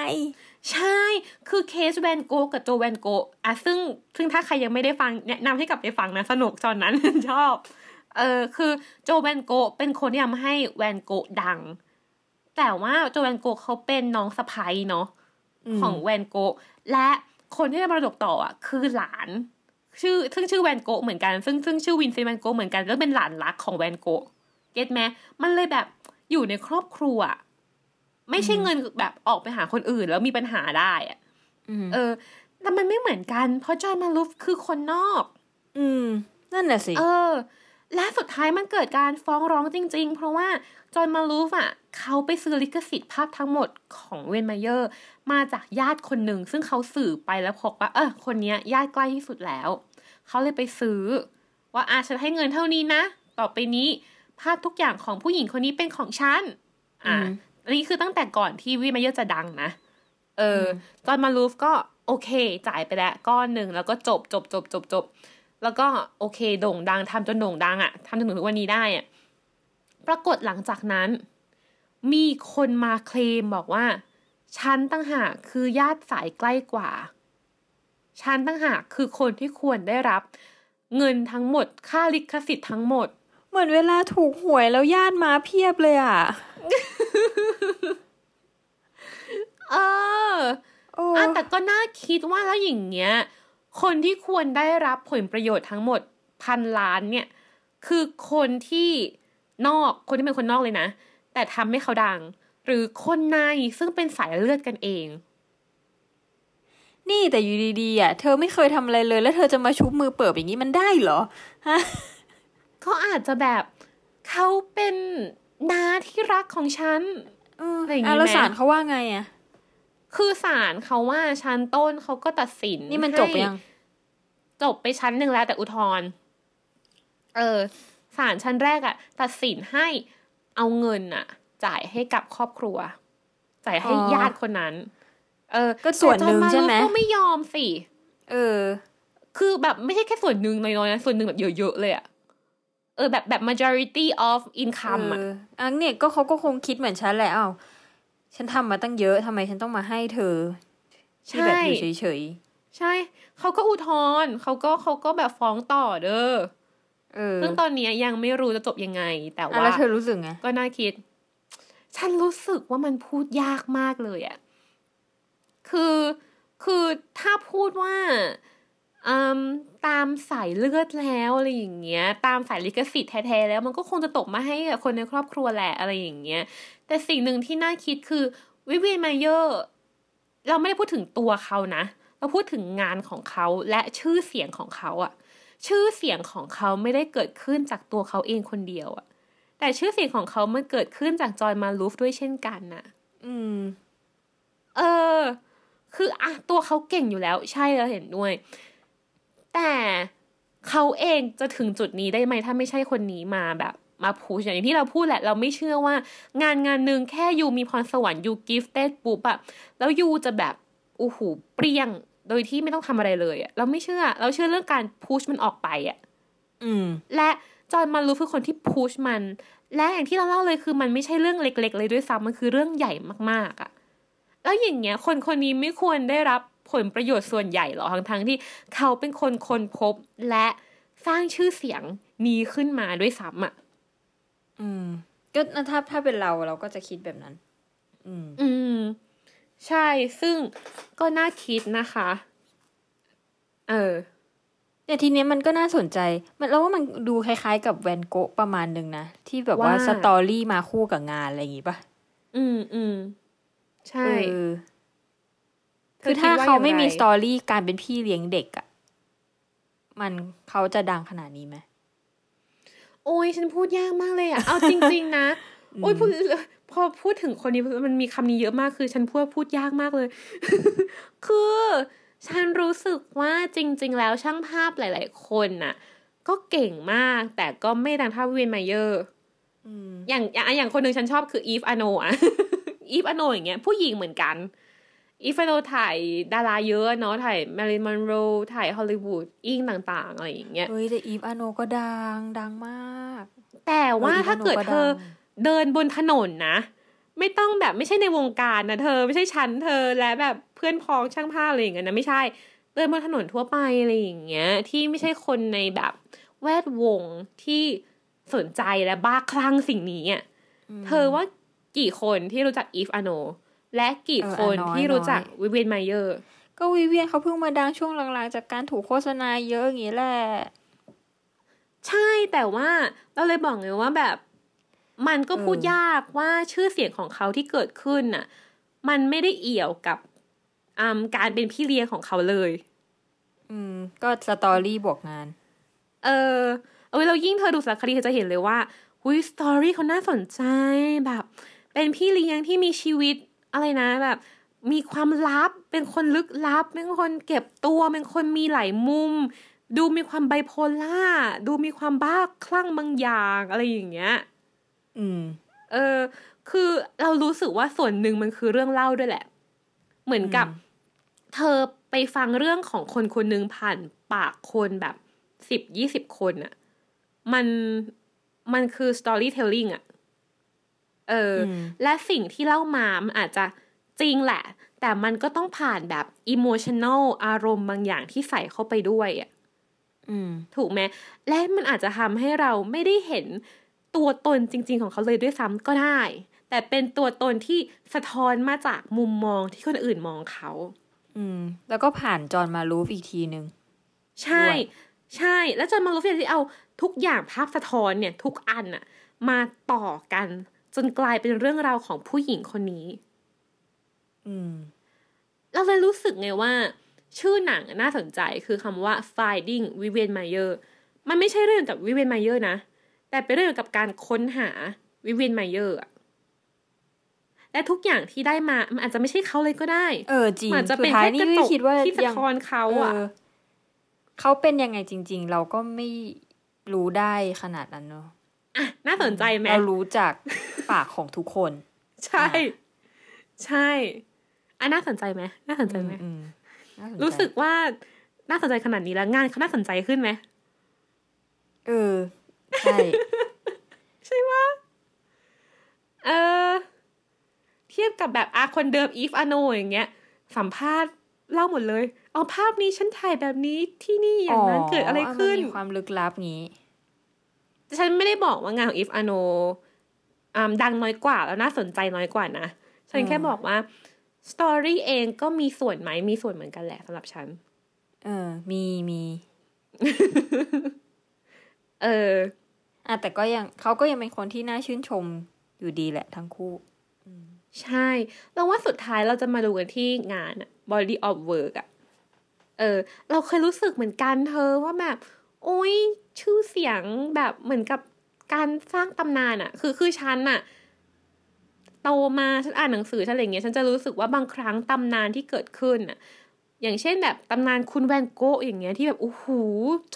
ใช่ คือเคสแวนโกกับโจแวนโกอะซึ่งซึ่งถ้าใครยังไม่ได้ฟังแนะนำให้กลับไปฟังนะ สนุกตอนนั้นชอบ เออคือโจแวนโกเป็นคนที่ทำให้แวนโกดัง แต่ว่าโจแวนโกเขาเป็นน้องสะใภ้เนาะอืมของแวนโกะและคนที่ได้มรดกต่ออะคือหลาน ชื่อซึ่งชื่อแวนโกะเหมือนกัน ซึ่งซึ่งชื่อวินเซนต์แวนโกะเหมือนกันแล้วเป็นหลานรักของแวนโกะ get ไหมมันเลยแบบอยู่ในครอบครัวอะไม่ใช่เงินแบบออกไปหาคนอื่นแล้วมีปัญหาได้อะอืมเออ แต่มันไม่เหมือนกัน เพราะจอห์นมาลูฟคือคนนอก อืม นั่นแหละสิ เออ และสุดท้ายมันเกิดการฟ้องร้องจริง ๆ เพราะว่าจอห์นมาลูฟอะเขาไปซื้อลิขสิทธิ์ภาพทั้งหมดของวิเวียนมาเยอร์ มาจากญาติคนหนึ่ง ซึ่งเขาสืบไปแล้วพบว่า เออคนเนี้ยญาติใกล้ที่สุดแล้ว เขาเลยไปซื้อ ว่าอาฉันให้เงินเท่านี้นะ ต่อไปนี้ภาพทุกอย่างของผู้หญิงคนนี้เป็นของฉัน อ่าอืมอันนี้คือตั้งแต่ก่อนที่วิเวียนมาเยอร์จะดังนะ เอออมจอห์นมาลูฟก็โอเค จ่ายไปแล้วก้อนหนึ่งแล้วก็จบจบจบจบจบ แล้วก็โอเคโด่งดังทำจนโด่งดังอะ่ะทำจนถึงทุกวันนี้ได้อะ่ะปรากฏหลังจากนั้น มีคนมาเคลมบอกว่าฉันตั้งหากคือญาติสายใกล้กว่าฉันตั้งหากคือคนที่ควรได้รับ เงินทั้งหมดค่าลิขสิทธิ์ทั้งหมด เหมือนเวลาถูกหวยแล้วญาติมาเพียบเลยอะเออโอ้อะแต่ก็น่าคิดว่าแล้วอย่างเงี้ย คนที่ควรได้รับผลประโยชน์ทั้งหมดพันล้านเนี่ย คือคนที่นอกคนที่เป็นคนนอกเลยนะ แต่ทำให้เขาดัง หรือคนในซึ่งเป็นสายเลือดกันเอง นี่แต่อยู่ดีๆอะเธอไม่เคยทำอะไรเลย แล้วเธอจะมาชุบมือเปิบอย่างนี้มันได้เหรอฮะเขาอาจจะแบบเขาเป็นนาที่รักของฉันเอออะไรอย่างงี้อะแล้วไหมศาลเขาว่าไงอะ คือศาลเขาว่าชั้นต้นเขาก็ตัดสินนี่มันจบไปยังให้จบไปชั้นหนึ่งแล้วแต่อุทธรณ์เออศาลชั้นแรกอะตัดสินให้เอาเงินอะจ่ายให้กับครอบครัว จ่ายให้อ๋อญาติคนนั้น เออ ก็ส่วนหนึ่งแต่จอใช่ไหมารุธก็ไม่ยอมสิ เออ คือแบบไม่ใช่แค่ส่วนหนึ่งน้อยๆนะส่วนหนึ่งแบบเยอะๆเลยอะเออแบบแบบ majority of income อะเอออันเนี่ยก็เขาก็คงคิดเหมือนฉันแหละอ้าว ฉันทำมาตั้งเยอะทำไมฉันต้องมาให้เธอที่แบบอยู่เฉยใช่ เขาก็อุทธรณ์เขาก็เขาก็แบบฟ้องต่อเด้อๆเออซึ่งตอนเนี้ยยังไม่รู้จะจบยังไง แต่อะว่าแล้วเธอรู้สึกไงก็น่าคิด ฉันรู้สึกว่ามันพูดยากมากเลยอะคือคือถ้าพูดว่าอืมตามสายเลือดแล้วอะไรอย่างเงี้ย ตามสายลิขสิทธิ์แท้ๆแล้ว มันก็คงจะตกมาให้กับคนในครอบครัวแหละอะไรอย่างเงี้ย แต่สิ่งหนึ่งที่น่าคิดคือวิเวียนมาเยอร์เราไม่ได้พูดถึงตัวเขานะ เราพูดถึงงานของเขาและชื่อเสียงของเขาอะชื่อเสียงของเขาไม่ได้เกิดขึ้นจากตัวเขาเองคนเดียวอะแต่ชื่อเสียงของเขามันเกิดขึ้นจากจอยมาลูฟด้วยเช่นกันน่ะอืม เออ คืออะตัวเขาเก่งอยู่แล้ว ใช่เราเห็นด้วย แต่เขาเองจะถึงจุดนี้ได้ไหมถ้าไม่ใช่คนนี้มาแบบ มา push อย่างที่เราพูดแหละเราไม่เชื่อว่า งานงานหนึ่งแค่ you มีพรสวรรค์ you gifted ปุ๊บอะแล้ว you จะแบบโอ้โหเปรี้ยงโดยที่ไม่ต้องทำอะไรเลยอะเราไม่เชื่อ เราเชื่อเรื่องการ push มันออกไปอะอืม และจอห์นมาลูฟคือคนที่ push มัน และอย่างที่เราเล่าเลยคือมันไม่ใช่เรื่องเล็ก ๆ เลยด้วยซ้ำมันคือเรื่องใหญ่มากๆอะแล้วอย่างเงี้ย คนคนนี้ไม่ควรได้รับผลประโยชน์ส่วนใหญ่หรอทั้งทั้งๆที่เขาเป็นคนคนพบและสร้างชื่อเสียงนี้ขึ้นมาด้วยซ้ำอะ อืม ก็ถ้าถ้าเป็นเราเราก็จะคิดแบบนั้น อืม อืม ใช่ซึ่งก็น่าคิดนะคะ เออแต่ทีเนี้ยมันก็น่าสนใจ มันแล้วว่ามันดูคล้ายๆ กับแวนโกะประมาณหนึ่งนะ ที่แบบว่าว่าสตอรี่มาคู่กับงานอะไรอย่างงี้ปะอืมอืมใช่เออเธคือคิถ้าดว่เขาไม่มีย่งสรตอรี่การเป็นพี่เลี้ยงเด็กอะมันเขาจะดังขนาดนี้ไหม โอ้ยฉันพูดยากมากเลยอะ เอาจริง ๆ นะ โอ้ยพูดพอพูดถึงคนนี้มันมีคำนี้เยอะมากคือ ฉันพูดพูดยากมากเลย คือ ฉันรู้สึกว่าจริง ๆ แล้วช่างภาพหลาย ๆ คนน่ะ ก็เก่งมาก แต่ก็ไม่ดังเท่าวิเวนไมเยอร์อืมอย่างอย่างอย่างคนหนึ่งฉันชอบคืออีฟอโนอะอีฟอโนอย่างเงี้ยผู้หญิงเหมือนกัน อีฟอโนถ่ายดาราเยอะเนาะถ่ายแมริลมอนโรถ่ายฮอลลีวูดอิงต่าง ๆ อะไรอย่างเงี้ยเฮ้ยแต่อีฟอาโนก็ดัง ดังมาก แต่ว่าเอออีฟถ้าเกิดอโนก็เธอดังเดินบนถนนนะ ไม่ต้องแบบไม่ใช่ในวงการนะเธอไม่ใช่ฉันเธอและแบบเพื่อนพ้องช่างภาพอะไรอย่างเงี้ยนะไม่ใช่เดินบนถนนทั่วไปอะไรอย่างเงี้ย ที่ไม่ใช่คนในแบบแวดวงที่สนใจและบ้าคลั่งสิ่งนี้อะเธอว่ากี่คนที่รู้จักอีฟอโน และกี่เออคนน้อยที่รู้จักน้อยวิเวียนไมเยอร์ก็วิเวียนเขาเพิ่งมาดังช่วงหลังๆ จากการถูกโฆษณาเยอะอย่างงี้แหละ ใช่แต่ว่าเราเลยบอกไงว่าแบบ มันก็เออพูดยากว่าชื่อเสียงของเขาที่เกิดขึ้นน่ะ มันไม่ได้เอี่ยวกับอืมการเป็นพี่เลี้ยงของเขาเลย อืม ก็ story บวกงาน เออ เออเรายิ่งเธอดูสารคดีเธอจะเห็นเลยว่าหุย story เขาน่าสนใจแบบ เป็นพี่เลี้ยงที่มีชีวิต อะไรนะแบบมีความลับ เป็นคนลึกลับ เป็นคนเก็บตัว เป็นคนมีหลายมุม ดูมีความไบโพล่า ดูมีความบ้าคลั่งบางอย่างอะไรอย่างเงี้ย อืม เออ คือเรารู้สึกว่าส่วนหนึ่งมันคือเรื่องเล่าด้วยแหละ เหมือนกับอืมเธอไปฟังเรื่องของคนคนหนึ่งผ่านปากคนแบบสิบยี่สิบคนอะมันมันคือ storytelling อะเอ ออมและสิ่งที่เล่ามามันอาจจะจริงแหละ แต่มันก็ต้องผ่านแบบ emotional อารมณ์บางอย่างที่ใส่เข้าไปด้วยอะอืมถูกไหมและมันอาจจะทำให้เราไม่ได้เห็นตัวตนจริง ๆ ของเขาเลยด้วยซ้ำก็ได้ แต่เป็นตัวตนที่สะท้อนมาจากมุมมองที่คนอื่นมองเขา อืม แล้วก็ผ่านจอห์นมารูฟอีกทีหนึ่งใช่ด้วยใช่ แล้วจนมารู้ที่เอาทุกอย่างภาพสะท้อนเนี่ย ทุกอันอะมาต่อกัน จนกลายเป็นเรื่องราวของผู้หญิงคนนี้ อืมเราเลยรู้สึกไงว่า ชื่อหนังน่าสนใจคือคำว่า Finding Vivian Mayer มันไม่ใช่เรื่องกับ Vivian Mayer นะ แต่เป็นเรื่องกับการค้นหาวิวินไมเยอร์อะและทุกอย่างที่ได้มา มันอาจจะไม่ใช่เขาเลยก็ได้ เออจริงมันอาจจะสุเป็ดนท้ายแค่นี่กระจไม่กคิดว่าที่สะยังท้อนเขาอะเเขาเป็นยังไงจริง ๆ เราก็ไม่รู้ได้ขนาดนั้นเนอะ อะน่าสนใจไหมเรารู้จากปากของทุกคน ใช่ ใช่อะน่าสนใจไหมน่าสนใจไหมอืมน่าสนใจรู้สึกว่าน่าสนใจขนาดนี้แล้วงานเขาน่าสนใจขึ้นไหมเออใช่ ใช่ว่าเออเทียบกับแบบอาคนเดิมอีฟอโนอย่างเงี้ย สัมภาษณ์เล่าหมดเลย เอาภาพนี้ฉันถ่ายแบบนี้ที่นี่อย่างนั้นเกิดอะไรขึ้นมันมีความลึกลับ งี้ฉันไม่ได้บอกว่างานของอีฟอโนอ่าดังน้อยกว่าแล้วน่าสนใจน้อยกว่านะ ฉันแค่อืมบอกว่าสตอรี่เองก็มีส่วนไหมมีส่วนเหมือนกันแหละสำหรับฉัน เออ มีมี เอออะแต่ก็ยังเขาก็ยังเป็นคนที่น่าชื่นชมอยู่ดีแหละทั้งคู่ใช่เราว่าสุดท้ายเราจะมาดูกันที่งานอะ body of work อะเออ เราเคยรู้สึกเหมือนกันเธอว่าแบบ โอ้ยชื่อเสียงแบบเหมือนกับการสร้างตำนานอะคือคือฉันอะโตมาฉันอ่านหนังสือฉันอะไรเงี้ยฉันจะรู้สึกว่าบางครั้งตำนานที่เกิดขึ้นอะอย่างเช่นแบบตำนานคุณแวนโกะอย่างเงี้ยที่แบบโอ้โห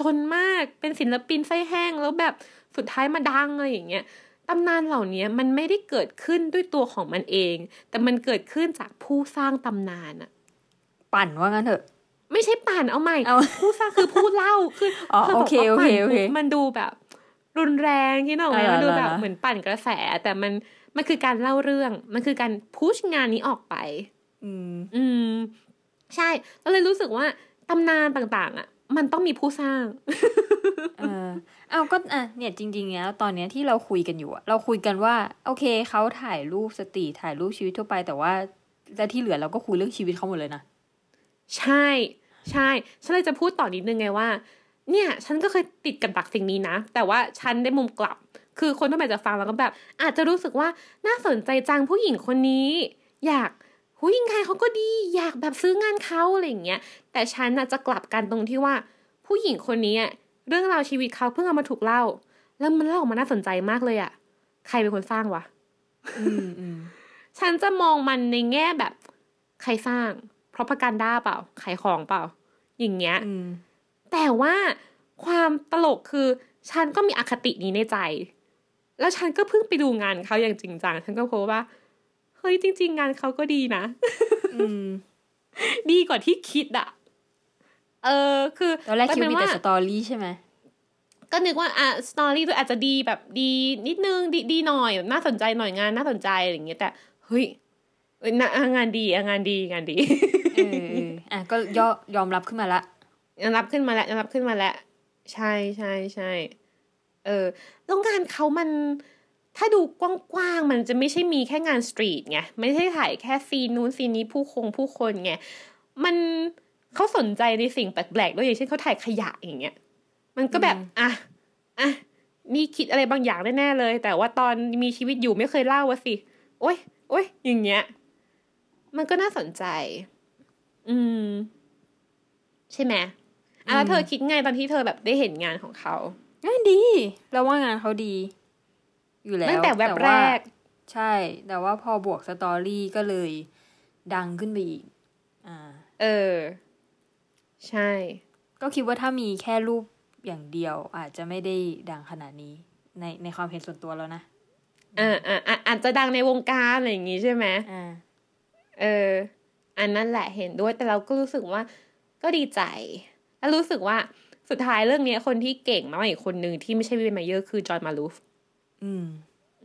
จนมากเป็นศิลปินไส้แห้งแล้วแบบสุดท้ายมาดังอะไรอย่างเงี้ยตำนานเหล่านี้มันไม่ได้เกิดขึ้นด้วยตัวของมันเอง แต่มันเกิดขึ้นจากผู้สร้างตำนานอะปั่นว่างั้นเถอะ ไม่ใช่ปั่นเอาใหม่เอาผู้สร้างคือผู้เล่าคืออ๋อธบกโอเคว่าปั่นโอเคโอเคปุ๊บมันดูแบบ รุนแรงที่น้องไหมเอาละมันดูแบบเอาละเหมือนปั่นกระแส แต่มันมันคือการเล่าเรื่อง มันคือการพุชงานนี้ออกไป อืม อืม ใช่ก็เลยรู้สึกว่าตำนานต่าง ๆ อะ มันต้องมีผู้สร้าง เออเอาก็อะเนี่ยจริงๆแล้วตอนเนี้ยที่เราคุยกันอยู่อะเราคุยกันว่า โอเคเขาถ่ายรูปสตรีทถ่ายรูปชีวิตทั่วไป แต่ว่าแต่ที่เหลือเราก็คุยเรื่องชีวิตเขาหมดเลยนะ ใช่ใช่ฉันเลยจะพูดต่อนิดนึงไงว่า เนี่ย ฉันก็เคยติดกับดักสิ่งนี้นะ แต่ว่าฉันได้มุมกลับ คือคนทั่วไปจะฟังแล้วก็แบบ อาจจะรู้สึกว่าน่าสนใจจังผู้หญิงคนนี้ อยากผู้หญิงไทยเขาก็ดี อยากแบบซื้องานเขาอะไรอย่างเงี้ย แต่ฉันน่ะจะกลับกันตรงที่ว่า ผู้หญิงคนนี้อะเรื่องราวชีวิตเขาเพิ่งเอามาถูกเล่า แล้วมันเล่าออกมาน่าสนใจมากเลยอะใครเป็นคนสร้างวะอืมอืมฉันจะมองมันในแง่แบบ ใครสร้าง เพราะประกันด้าเปล่าขายของเปล่า อย่างเงี้ยอืมแต่ว่าความตลกคือ ฉันก็มีอคตินี้ในใจ แล้วฉันก็เพิ่งไปดูงานเขาอย่างจริงจังฉันก็พบว่าเฮ้ยจริง ๆ งานเขาก็ดีนะอืมดีกว่าที่คิดอะเออคือตอนแรกคิดว่ามีเป็แต่นสตอรี่ใช่ไหมก็นึกว่าอะสตอรี่ตัวอาจจะดีแบบดีนิดนึงดีดีหน่อยแบบน่าสนใจหน่อยงานน่าสนใจอะไรอย่างเงี้ยแต่เฮ้ยเอ้ยนะอะ งานดีอะงานดีงานดีเออเอออะก็ยอยอมรับขึ้นมาละยังรับขึ้นมาแล้วยังรับขึ้นมาแล้วใช่ใช่ใช่เออแล้วงานเขามันถ้าดูกว้างๆ มันจะไม่ใช่มีแค่งานสตรีทไง ไม่ใช่ถ่ายแค่ซีนนู้นซีนนี้ผู้คงผู้คนไง มันเขาสนใจในสิ่งแปลกๆด้วยอย่างเช่นเขาถ่ายขยะอย่างเงี้ย มันก็แบบอืมอะอะนี่คิดอะไรบางอย่างแน่ๆเลย แต่ว่าตอนมีชีวิตอยู่ไม่เคยเล่าวะสิ โอ๊ยโอ๊ยอย่างเงี้ย มันก็น่าสนใจ อืม ใช่ไหมอะแล้วเธอคิดไงตอนที่เธอแบบได้เห็นงานของเขางานดีเราว่างานเขาดี อยู่แล้วตั้งแต่แวบแรก ใช่ แต่ว่าพอบวกสตอรี่ก็เลย ดังขึ้นไปอีก อ่า เออ ใช่ ก็คิดว่าถ้ามีแค่รูปอย่างเดียว อาจจะไม่ได้ดังขนาดนี้ ในในความเห็นส่วนตัวแล้วนะอ่าอ่าอ่าอาจจะดังในวงการอะไรอย่างงี้ใช่ไหมอ่า เออ อันนั้นแหละเห็นด้วยแต่เราก็รู้สึกว่าก็ดีใจ แล้วรู้สึกว่าสุดท้ายเรื่องเนี้ยคนที่เก่งมากอีกคนหนึ่งที่ไม่ใช่วินไมเยอร์คือจอห์นมาลูฟอืม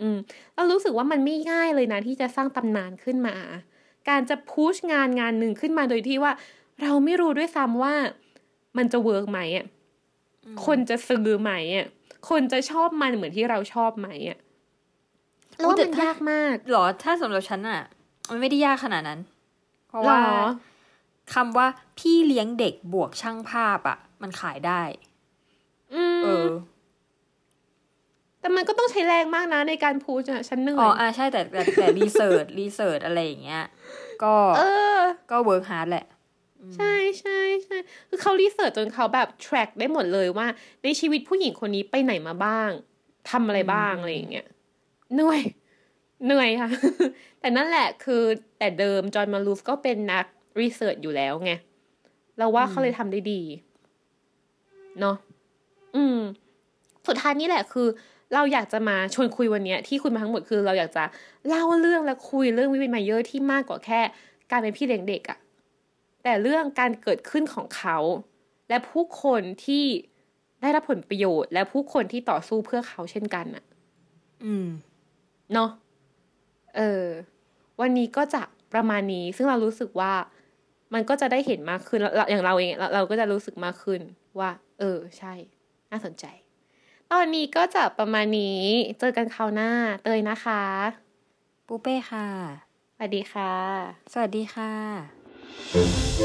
อืมเรารู้สึกว่ามันไม่ง่ายเลยนะ ที่จะสร้างตำนานขึ้นมา การจะ push งานงานหนึ่งขึ้นมาโดยที่ว่า เราไม่รู้ด้วยซ้ำว่ามันจะ work ไหมอะคนจะซื้อไหมอะคนจะชอบมันเหมือนที่เราชอบไหมอะแล้วว่าแต่มันถ้ายากมากหรอถ้าสำหรับฉันอะ มันไม่ได้ยากขนาดนั้น เพราะหรว่าอคำว่าพี่เลี้ยงเด็กบวกช่างภาพอะมันขายได้อืมเออ แต่มันก็ต้องใช้แรงมากนะในการ push อะฉันเหนื่ออ๋อยอ่าใช่แต่แต่แต่ research research อะไรอย่างเงี้ย ก็เออ ก็ work hard แหละ ใช่ใช่ใช่คือเขา research จนเขาแบบ track ได้หมดเลยว่า ในชีวิตผู้หญิงคนนี้ไปไหนมาบ้างทำอะไรบ้างอะไรอย่างเงี้ยเหนื่อย เหนื่อยค่ะ แต่นั่นแหละคือแต่เดิมจอห์นมาลูฟก็เป็นนัก research อยู่แล้วไง เราว่าเขาเลยทำได้ดี เนาะอืม สุดท้ายนี่แหละคือ เราอยากจะมาชวนคุยวันเนี้ยที่คุยมาทั้งหมดคือ เราอยากจะเล่าเรื่องและคุยเรื่องวิวินมาเยอะที่มากกว่าแค่ การเป็นพี่เลี้ยงเด็กอะแต่เรื่องการเกิดขึ้นของเขา และผู้คนที่ได้รับผลประโยชน์ และผู้คนที่ต่อสู้เพื่อเขาเช่นกันอะอืม เนาะ เออ วันนี้ก็จะประมาณนี้ ซึ่งเรารู้สึกว่ามันก็จะได้เห็นมากขึ้นเราอย่างเราเองเราเราก็จะรู้สึกมากขึ้นว่า เออ ใช่ น่าสนใจ ตอนนี้ก็จะประมาณนี้ เจอกันคราวหน้า เตยนะคะ ปูเป้ค่ะ สวัสดีค่ะ สวัสดีค่ะ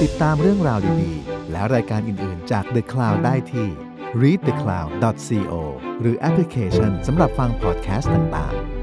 ติดตามเรื่องราวดีๆ และรายการอื่นๆ จาก The Cloud ได้ที่ readthecloud.co หรือแอปพลิเคชันสำหรับฟังพอดแคสต์ต่างๆ